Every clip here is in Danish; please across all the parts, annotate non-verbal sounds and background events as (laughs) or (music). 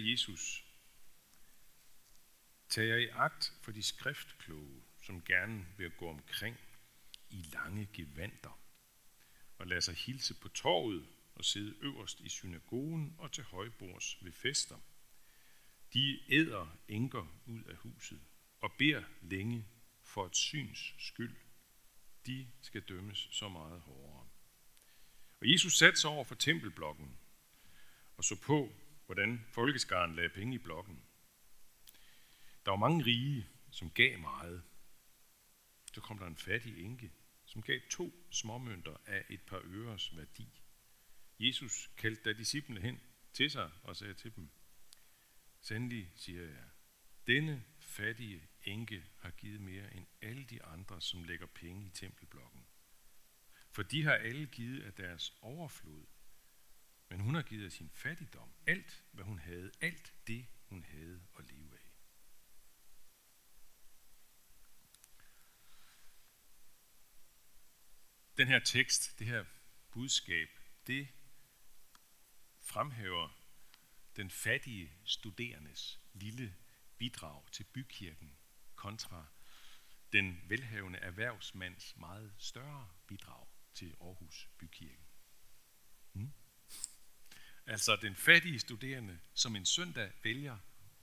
Jesus, tag jer i agt for de skriftkloge, som gerne vil gå omkring i lange gevanter, og lade sig hilse på torvet og sidde øverst i synagogen og til højbords ved fester. De æder enker ud af huset og beder længe for et syns skyld. De skal dømmes så meget hårdere. Og Jesus satte sig over for tempelblokken og så på, hvordan folkeskaren lagde penge i blokken. Der var mange rige, som gav meget. Så kom der en fattig enke, som gav to småmønter af et par øres værdi. Jesus kaldte da disciplene hen til sig og sagde til dem, Sandelig siger jeg, denne fattige enke har givet mere end alle de andre, som lægger penge i tempelblokken. For de har alle givet af deres overflod, men hun har givet af sin fattigdom alt, hvad hun havde, alt det, hun havde at leve af. Den her tekst, det her budskab, det fremhæver den fattige studerendes lille bidrag til bykirken kontra den velhavende erhvervsmands meget større bidrag til Aarhus Bykirke. Altså den fattige studerende, som en søndag vælger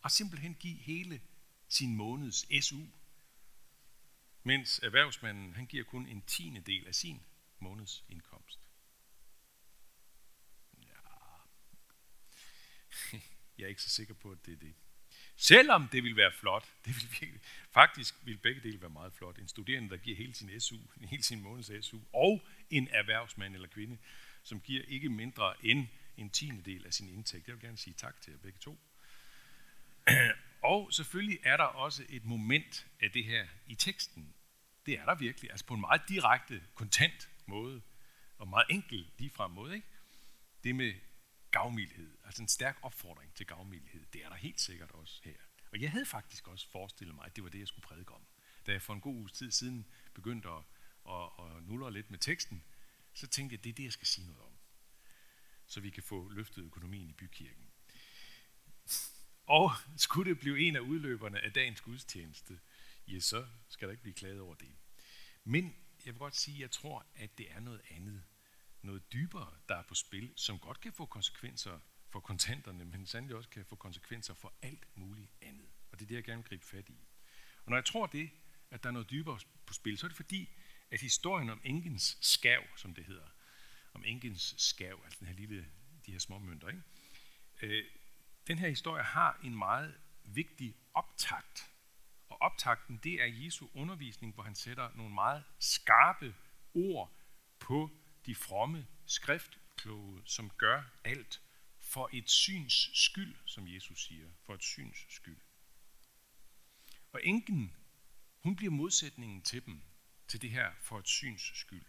at simpelthen give hele sin måneds SU, mens erhvervsmanden han giver kun en tiende del af sin måneds indkomst. (laughs) Jeg er ikke så sikker på, at det er det. Selvom det vil være flot, (laughs) det vil virkelig, faktisk vil begge dele være meget flot. En studerende, der giver hele sin SU, (laughs) hele sin måneds SU, og en erhvervsmand eller kvinde, som giver ikke mindre end en tiende del af sin indtægt. Jeg vil gerne sige tak til jer begge to. (clears throat) Og selvfølgelig er der også et moment af det her i teksten. Det er der virkelig, altså på en meget direkte, kontant måde, og meget enkel, ligefrem måde. Ikke? Det med gavmildhed, altså en stærk opfordring til gavmildhed, det er der helt sikkert også her. Og jeg havde faktisk også forestillet mig, at det var det, jeg skulle prædike om. Da jeg for en god uges tid siden begyndte at, at, at nulle lidt med teksten, så tænkte jeg, at det er det, jeg skal sige noget om. Så vi kan få løftet økonomien i bykirken. Og skulle det blive en af udløberne af dagens gudstjeneste, ja, så skal der ikke blive klaget over det. Men jeg vil godt sige, at jeg tror, at det er noget andet noget dybere, der er på spil, som godt kan få konsekvenser for kontanterne, men sandelig også kan få konsekvenser for alt muligt andet. Og det er det, jeg gerne vil gribe fat i. Og når jeg tror det, at der er noget dybere på spil, så er det fordi, at historien om enkens skav, som det hedder, om enkens skav, altså den her lille, de her små mønter, ikke? Øh, den her historie har en meget vigtig optakt. Og optakten, det er Jesu undervisning, hvor han sætter nogle meget skarpe ord på de fromme skriftkloge, som gør alt for et syns skyld, som Jesus siger, for et syns skyld. Og enken, hun bliver modsætningen til dem, til det her for et syns skyld.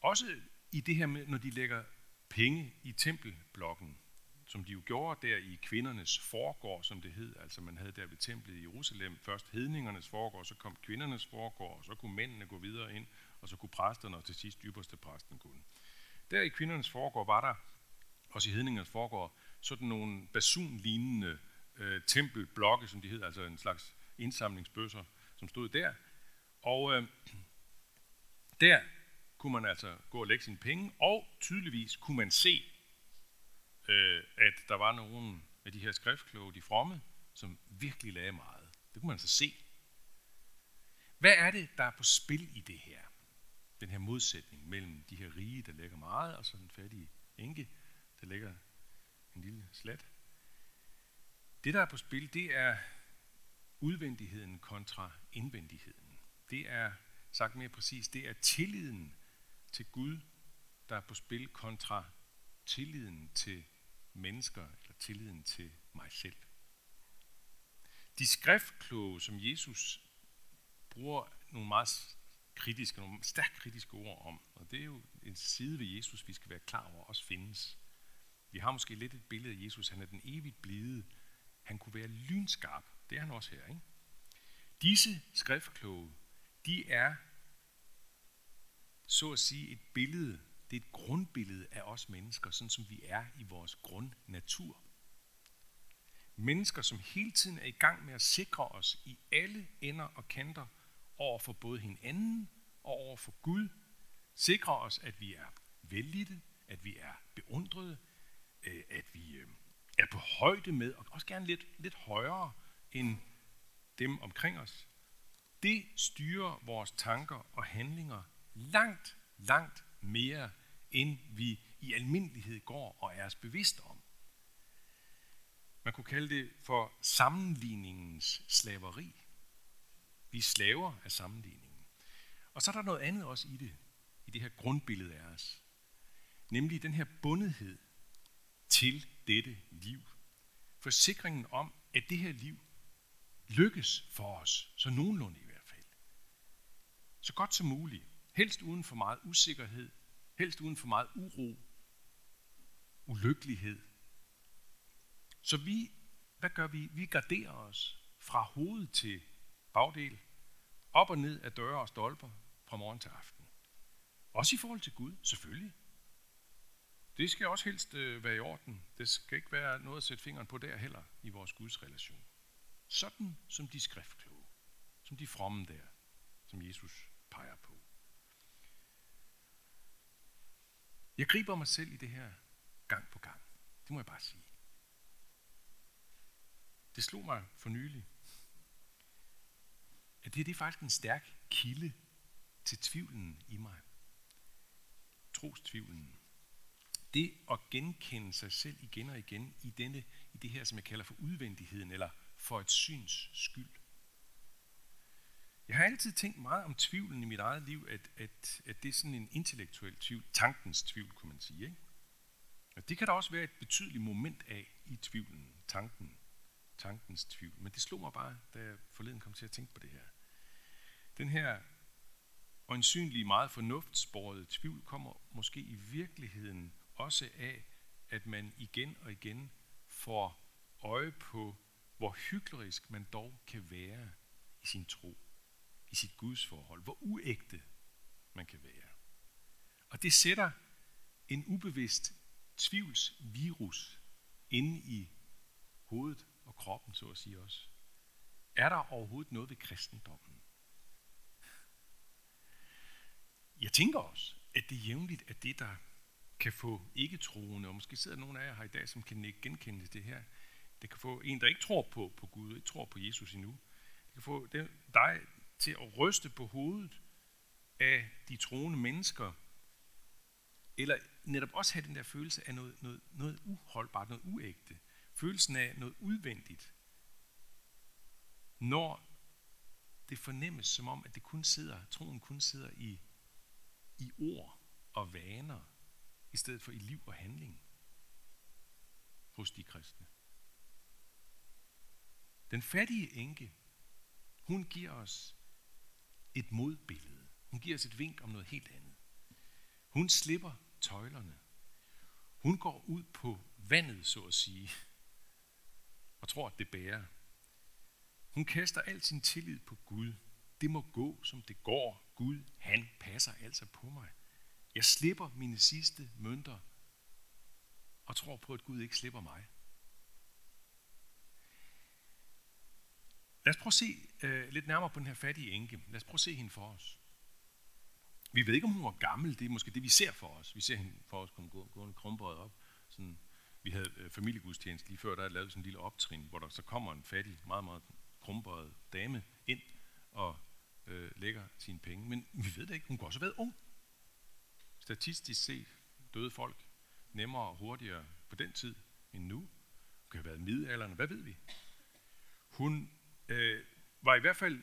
Også i det her med, når de lægger penge i tempelblokken, som de jo gjorde der i kvindernes forgård, som det hed. Altså man havde der ved templet i Jerusalem først hedningernes forgård, så kom kvindernes forgård, og så kunne mændene gå videre ind, og så kunne præsterne, og til sidst ypperste præsten kunne. Der i kvindernes forgård var der, også i hedningernes forgård, sådan nogle basunlignende øh, tempelblokke, som de hed, altså en slags indsamlingsbøsser, som stod der. Og øh, der kunne man altså gå og lægge sine penge, og tydeligvis kunne man se, øh, at der var nogen af de her skriftkloge, de fromme, som virkelig lagde meget. Det kunne man så se. Hvad er det, der er på spil i det her? Den her modsætning mellem de her rige, der lægger meget, og så den fattige enke, der lægger en lille slat. Det, der er på spil, det er udvendigheden kontra indvendigheden. Det er, sagt mere præcis, det er tilliden til Gud, der er på spil kontra tilliden til mennesker, eller tilliden til mig selv. De skriftkloge, som Jesus bruger nogle meget kritiske, nogle stærkt kritiske ord om, og det er jo en side ved Jesus, vi skal være klar over, også findes. Vi har måske lidt et billede af Jesus, han er den evigt blide, han kunne være lynskarp, det er han også her, ikke? Disse skriftkloge, de er så at sige et billede det er et grundbillede af os mennesker, sådan som vi er i vores grundnatur. Mennesker, som hele tiden er i gang med at sikre os i alle ender og kanter over for både hinanden og over for Gud. Sikre os, at vi er vellidte, at vi er beundrede, øh, at vi øh, er på højde med, og også gerne lidt, lidt højere end dem omkring os. Det styrer vores tanker og handlinger langt, langt mere, end vi i almindelighed går og er os bevidst om. Man kunne kalde det for sammenligningens slaveri. Vi er slaver af sammenligningen. Og så er der noget andet også i det, i det her grundbillede af os. Nemlig den her bundethed til dette liv. Forsikringen om, at det her liv lykkes for os, så nogenlunde i hvert fald. Så godt som muligt. Helst uden for meget usikkerhed, helst uden for meget uro, ulykkelighed. Så vi, hvad gør vi? Vi garderer os fra hoved til bagdel, op og ned af døre og stolper fra morgen til aften. Også i forhold til Gud, selvfølgelig. Det skal også helst øh, være i orden. Det skal ikke være noget at sætte fingeren på der heller i vores Guds relation. Sådan som de skriftkloge, som de fromme der, som Jesus peger på. Jeg griber mig selv i det her gang på gang. Det må jeg bare sige. Det slog mig for nylig, at det, det er faktisk en stærk kilde til tvivlen i mig. Trostvivlen. Det at genkende sig selv igen og igen i, denne, i det her, som jeg kalder for udvendigheden, eller for et syns skyld. Jeg har altid tænkt meget om tvivlen i mit eget liv, at, at, at det er sådan en intellektuel tvivl, tankens tvivl, kunne man sige. Ikke? Og det kan der også være et betydeligt moment af i tvivlen, tanken, tankens tvivl. Men det slog mig bare, da jeg forleden kom til at tænke på det her. Den her øjensynlige meget fornuftsborede tvivl kommer måske i virkeligheden også af, at man igen og igen får øje på, hvor hyklerisk man dog kan være i sin tro, i sit gudsforhold, hvor uægte man kan være. Og det sætter en ubevidst tvivlsvirus inde i hovedet og kroppen, så at sige også. Er der overhovedet noget ved kristendommen? Jeg tænker også, at det jævnligt er det, der kan få ikke-troende, og måske sidder nogen af jer her i dag, som kan ikke genkende det her. Det kan få en, der ikke tror på, på Gud, ikke tror på Jesus endnu. Det kan få dig til at ryste på hovedet af de troende mennesker, eller netop også have den der følelse af noget, noget, noget uholdbart, noget uægte. Følelsen af noget udvendigt. Når det fornemmes som om, at det kun sidder, troen kun sidder i, i ord og vaner, i stedet for i liv og handling hos de kristne. Den fattige enke, hun giver os et modbillede. Hun giver os et vink om noget helt andet. Hun slipper tøjlerne. Hun går ud på vandet, så at sige, og tror, at det bærer. Hun kaster al sin tillid på Gud. Det må gå, som det går. Gud, han passer altså på mig. Jeg slipper mine sidste mønter og tror på, at Gud ikke slipper mig. Lad os prøve at se øh, lidt nærmere på den her fattige enke. Lad os prøve at se hende for os. Vi ved ikke, om hun var gammel. Det er måske det, vi ser for os. Vi ser hende for os komme gående krumbøjet op. Sådan, vi havde øh, familiegudstjeneste lige før, der er lavet sådan en lille optrin, hvor der så kommer en fattig, meget, meget krumbøjet dame ind og øh, lægger sine penge. Men vi ved det ikke. Hun kunne også have været ung. Statistisk set døde folk nemmere og hurtigere på den tid end nu. Hun kan have været middelalderen. Hvad ved vi? Hun øh, var i hvert fald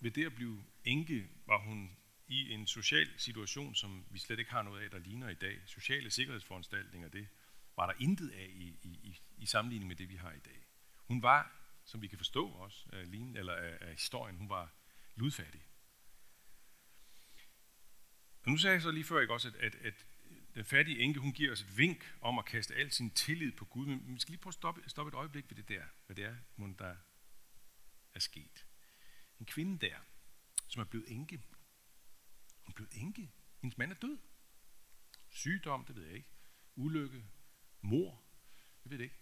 ved det at blive enke, var hun i en social situation, som vi slet ikke har noget af, der ligner i dag. Sociale sikkerhedsforanstaltninger, det var der intet af i, i, i i sammenligning med det, vi har i dag. Hun var, som vi kan forstå også af, lignende, eller af, af historien, hun var ludfattig. Og nu sagde jeg så lige før ikke også, at, at, at den fattige enke, hun giver os et vink om at kaste al sin tillid på Gud. Men vi skal lige prøve at stoppe, stoppe et øjeblik ved det der, hvad det er, der er sket. En kvinde der, som er blevet enke. Hun er blevet enke. Hendes mand er død. Sygdom, det ved jeg ikke. Ulykke. Mor, det ved jeg ikke.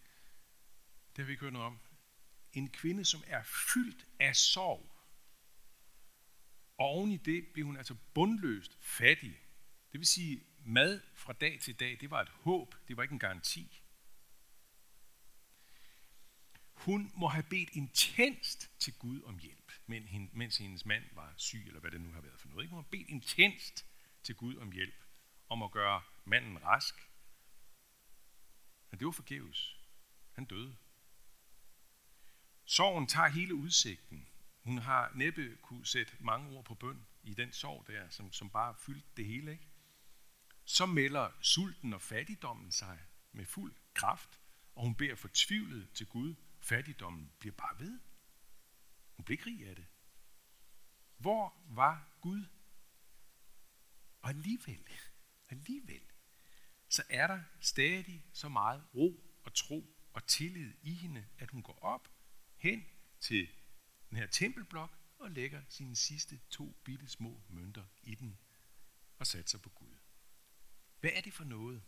Det har vi ikke hørt noget om. En kvinde, som er fyldt af sorg. Og oven i det blev hun altså bundløst fattig. Det vil sige, mad fra dag til dag, det var et håb, det var ikke en garanti. Hun må have bedt intenst til Gud om hjælp, mens hendes mand var syg, eller hvad det nu har været for noget. Hun har bedt intenst til Gud om hjælp, om at gøre manden rask. Men det var forgæves. Han døde. Sorgen tager hele udsigten. Hun har næppe kunne sætte mange ord på bøn i den sorg der, som, som bare fyldte det hele. Ikke? Så melder sulten og fattigdommen sig med fuld kraft, og hun beder fortvivlet til Gud. Fattigdommen bliver bare ved. Hun blev ikke rig af det. Hvor var Gud? Og alligevel, (laughs) alligevel, så er der stadig så meget ro og tro og tillid i hende, at hun går op hen til den her tempelblok og lægger sine sidste to bitte små mønter i den og satser på Gud. Hvad er det for noget?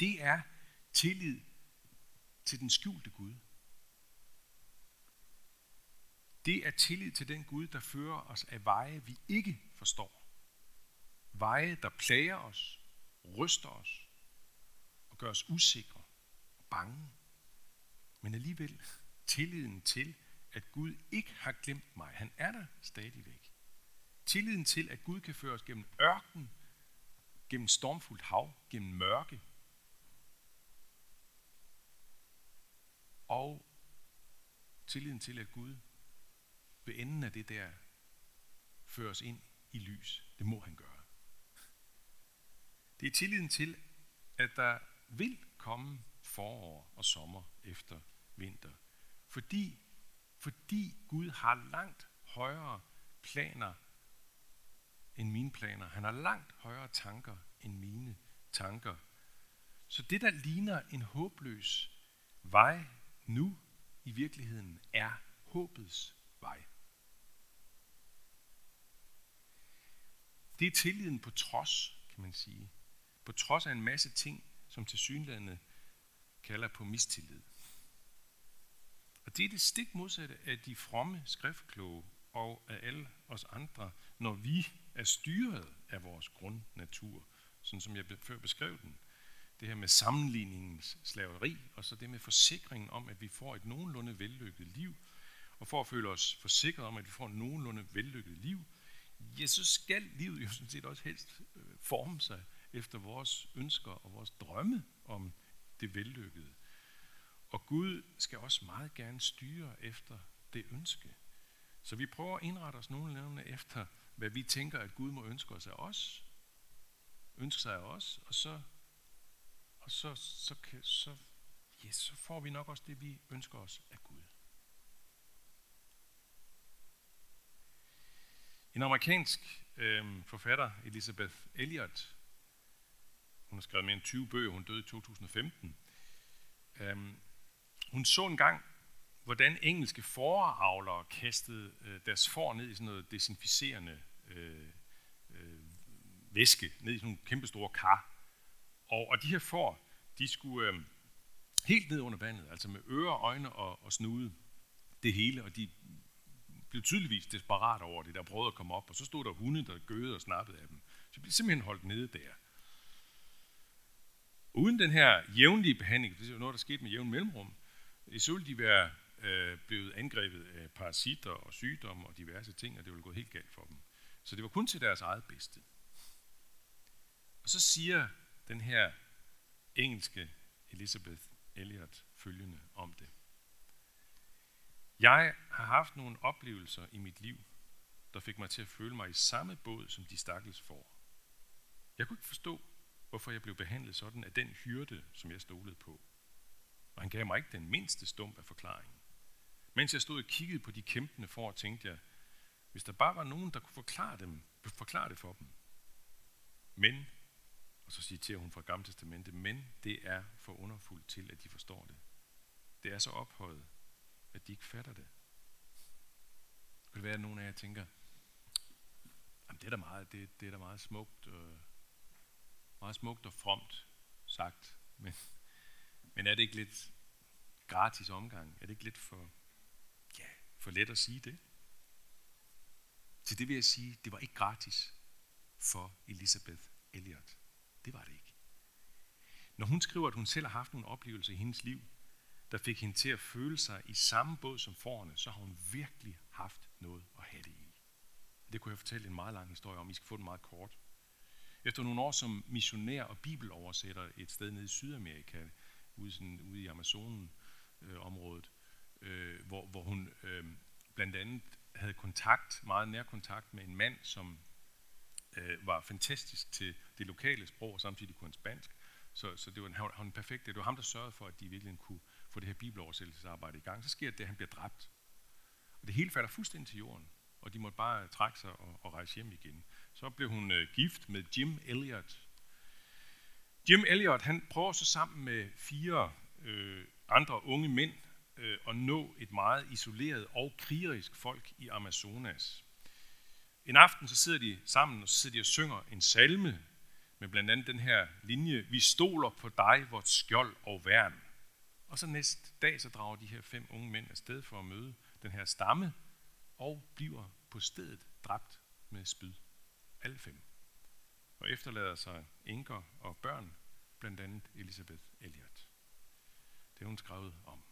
Det er tillid til den skjulte Gud. Det er tillid til den Gud, der fører os af veje, vi ikke forstår. Veje, der plager os, ryster os og gør os usikre og bange. Men alligevel tilliden til, at Gud ikke har glemt mig. Han er der stadigvæk. Tilliden til, at Gud kan føre os gennem ørken, gennem stormfuldt hav, gennem mørke. Og tilliden til, at Gud ved enden af det der fører os ind i lys. Det må han gøre. Det er tilliden til, at der vil komme forår og sommer efter vinter. Fordi, fordi Gud har langt højere planer end mine planer. Han har langt højere tanker end mine tanker. Så det, der ligner en håbløs vej nu i virkeligheden, er håbets vej. Det er tilliden på trods, kan man sige. På trods af en masse ting, som til synlandet kalder på mistillid. Og det er det stik modsatte af de fromme skriftkloge og af alle os andre, når vi er styret af vores grundnatur, sådan som jeg før beskrev den. Det her med sammenligningens slaveri, og så det med forsikringen om, at vi får et nogenlunde vellykket liv. Og for at føle os forsikret om, at vi får et nogenlunde vellykket liv, ja, så skal livet jo sådan set også helst øh, forme sig efter vores ønsker og vores drømme om det vellykkede. Og Gud skal også meget gerne styre efter det ønske. Så vi prøver at indrette os nogenlunde efter, hvad vi tænker, at Gud må ønske os af os. Ønske sig af os, og så, og så, så, kan, så, yes, så får vi nok også det, vi ønsker os af Gud. En amerikansk øh, forfatter, Elizabeth Elliot, hun har skrevet mere end 20 bøger, hun døde i 2015. Øh, hun så en gang, hvordan engelske foravlere kastede øh, deres får ned i sådan noget desinficerende øh, øh, væske, ned i sådan nogle kæmpe store kar. Og, og de her får, de skulle øh, helt ned under vandet, altså med ører, øjne og, og snude, det hele, og de blev tydeligvis desperat over det, der prøvede at komme op, og så stod der hunde, der gøede og snappede af dem. Så de blev simpelthen holdt nede der. Uden den her jævnlige behandling, det er jo noget, der skete med jævn mellemrum, øh, så ville de være øh, blevet angrebet af parasitter og sygdomme og diverse ting, og det ville gå helt galt for dem. Så det var kun til deres eget bedste. Og så siger den her engelske Elizabeth Elliot følgende om det. Jeg har haft nogle oplevelser i mit liv, der fik mig til at føle mig i samme båd som de stakkels får. Jeg kunne ikke forstå, hvorfor jeg blev behandlet sådan af den hyrde, som jeg stolede på. Og han gav mig ikke den mindste stump af forklaringen. Mens jeg stod og kiggede på de kæmpende for, tænkte jeg, hvis der bare var nogen, der kunne forklare, dem, forklare det for dem. Men, og så citerer hun fra Gamle Testamente, men det er for underfuldt til, at de forstår det. Det er så ophøjet, at de ikke fatter det. Det kan være, at nogle af jer tænker, jamen det er da meget, det, det er da meget smukt, øh, meget smukt og fromt sagt, men, men er det ikke lidt gratis omgang? Er det ikke lidt for, ja, for let at sige det? Til det vil jeg sige, det var ikke gratis for Elisabeth Elliot. Det var det ikke. Når hun skriver, at hun selv har haft nogle oplevelser i hendes liv, der fik hende til at føle sig i samme båd som forerne, så har hun virkelig haft noget at have det i. Det kunne jeg fortælle en meget lang historie om. I skal få den meget kort. Efter nogle år som missionær og bibeloversætter et sted nede i Sydamerika, ude, sådan, ude i Amazonen-området, øh, øh, hvor, hvor hun øh, blandt andet havde kontakt, meget nær kontakt med en mand, som øh, var fantastisk til det lokale sprog, og samtidig kunne han spansk. Så, så det var, han, han perfekt. Det var ham, der sørgede for, at de virkelig kunne få det her bibeloversættelsesarbejde i gang. Så sker det, at han bliver dræbt. Og det hele falder fuldstændig til jorden, og de måtte bare trække sig og, og rejse hjem igen. Så blev hun øh, gift med Jim Elliot. Jim Elliot, han prøver så sammen med fire øh, andre unge mænd øh, at nå et meget isoleret og krigerisk folk i Amazonas. En aften så sidder de sammen, og så sidder de og synger en salme med blandt andet den her linje, Vi stoler på dig, vort skjold og værn. Og så næste dag, så drager de her fem unge mænd afsted for at møde den her stamme, og bliver på stedet dræbt med spyd. Alle fem. Og efterlader sig enker og børn, blandt andet Elisabeth Elliot. Det har hun skrevet om.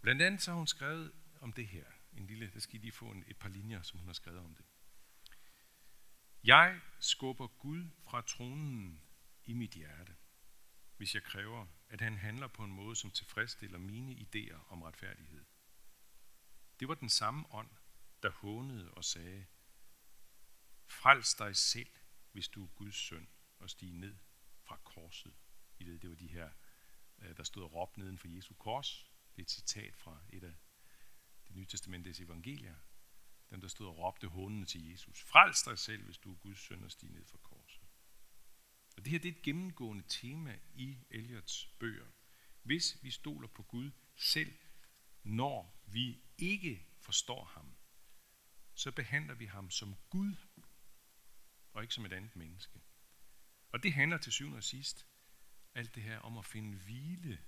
Blandt andet så har hun skrevet om det her. En lille, der skal I lige få en, et par linjer, som hun har skrevet om det. Jeg skubber Gud fra tronen i mit hjerte, hvis jeg kræver, at han handler på en måde, som tilfredsstiller mine idéer om retfærdighed. Det var den samme ånd, der hånede og sagde, Frels dig selv, hvis du er Guds søn, og stige ned fra korset. I ved, det var de her, øh, der stod og råbte neden for Jesu kors. Det er et citat fra et af det nye testamentets evangelier. Dem, der stod og råbte hånene til Jesus. Frels dig selv, hvis du er Guds søn, og stig ned fra korset. Og det her det er et gennemgående tema i Eliots bøger. Hvis vi stoler på Gud selv, når vi ikke forstår ham, så behandler vi ham som Gud, og ikke som et andet menneske. Og det handler til syvende og sidst alt det her om at finde hvile.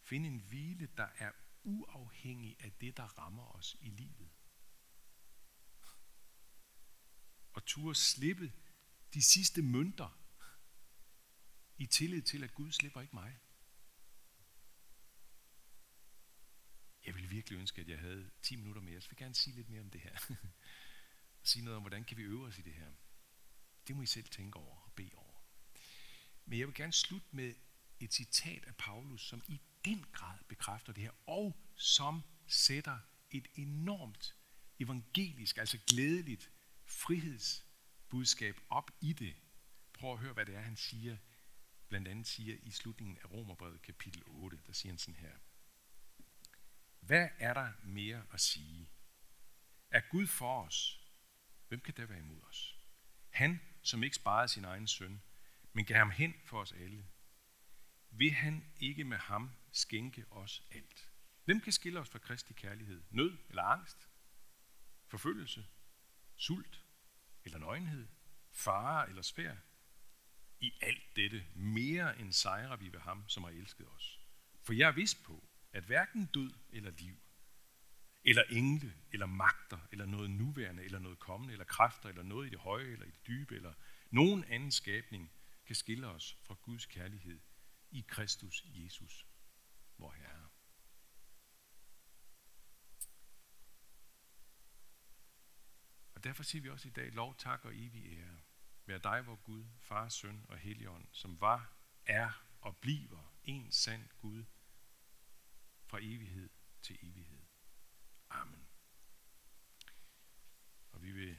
Finde en hvile, der er uafhængig af det, der rammer os i livet. Og turde slippe de sidste mønter i tillid til, at Gud slipper ikke mig. Jeg vil virkelig ønske, at jeg havde 10 minutter mere. Så vil gerne sige lidt mere om det her. (laughs) sige noget om, hvordan kan vi øve os i det her. Det må I selv tænke over og bede over. Men jeg vil gerne slutte med et citat af Paulus, som i den grad bekræfter det her, og som sætter et enormt evangelisk, altså glædeligt frihedsbudskab op i det. Prøv at høre, hvad det er, han siger. Blandt andet siger i slutningen af Romerbrevet kapitel 8, der siger han sådan her. Hvad er der mere at sige? Er Gud for os? Hvem kan der være imod os? Han, som ikke sparede sin egen søn, men gav ham hen for os alle. Vil han ikke med ham skænke os alt? Hvem kan skille os fra Kristi kærlighed? Nød eller angst? Forfølgelse? Sult? Eller nøgenhed? Fare eller svær? I alt dette mere end sejrer vi ved ham, som har elsket os. For jeg er vist på, at hverken død eller liv, eller engle, eller magter, eller noget nuværende, eller noget kommende, eller kræfter, eller noget i det høje, eller i det dybe, eller nogen anden skabning, kan skille os fra Guds kærlighed i Kristus Jesus, vor Herre. Og derfor siger vi også i dag, lov, tak og evig ære. Vær dig, vor Gud, far, søn og helligånd, som var, er og bliver en sand Gud fra evighed til evighed. Amen. Og vi vil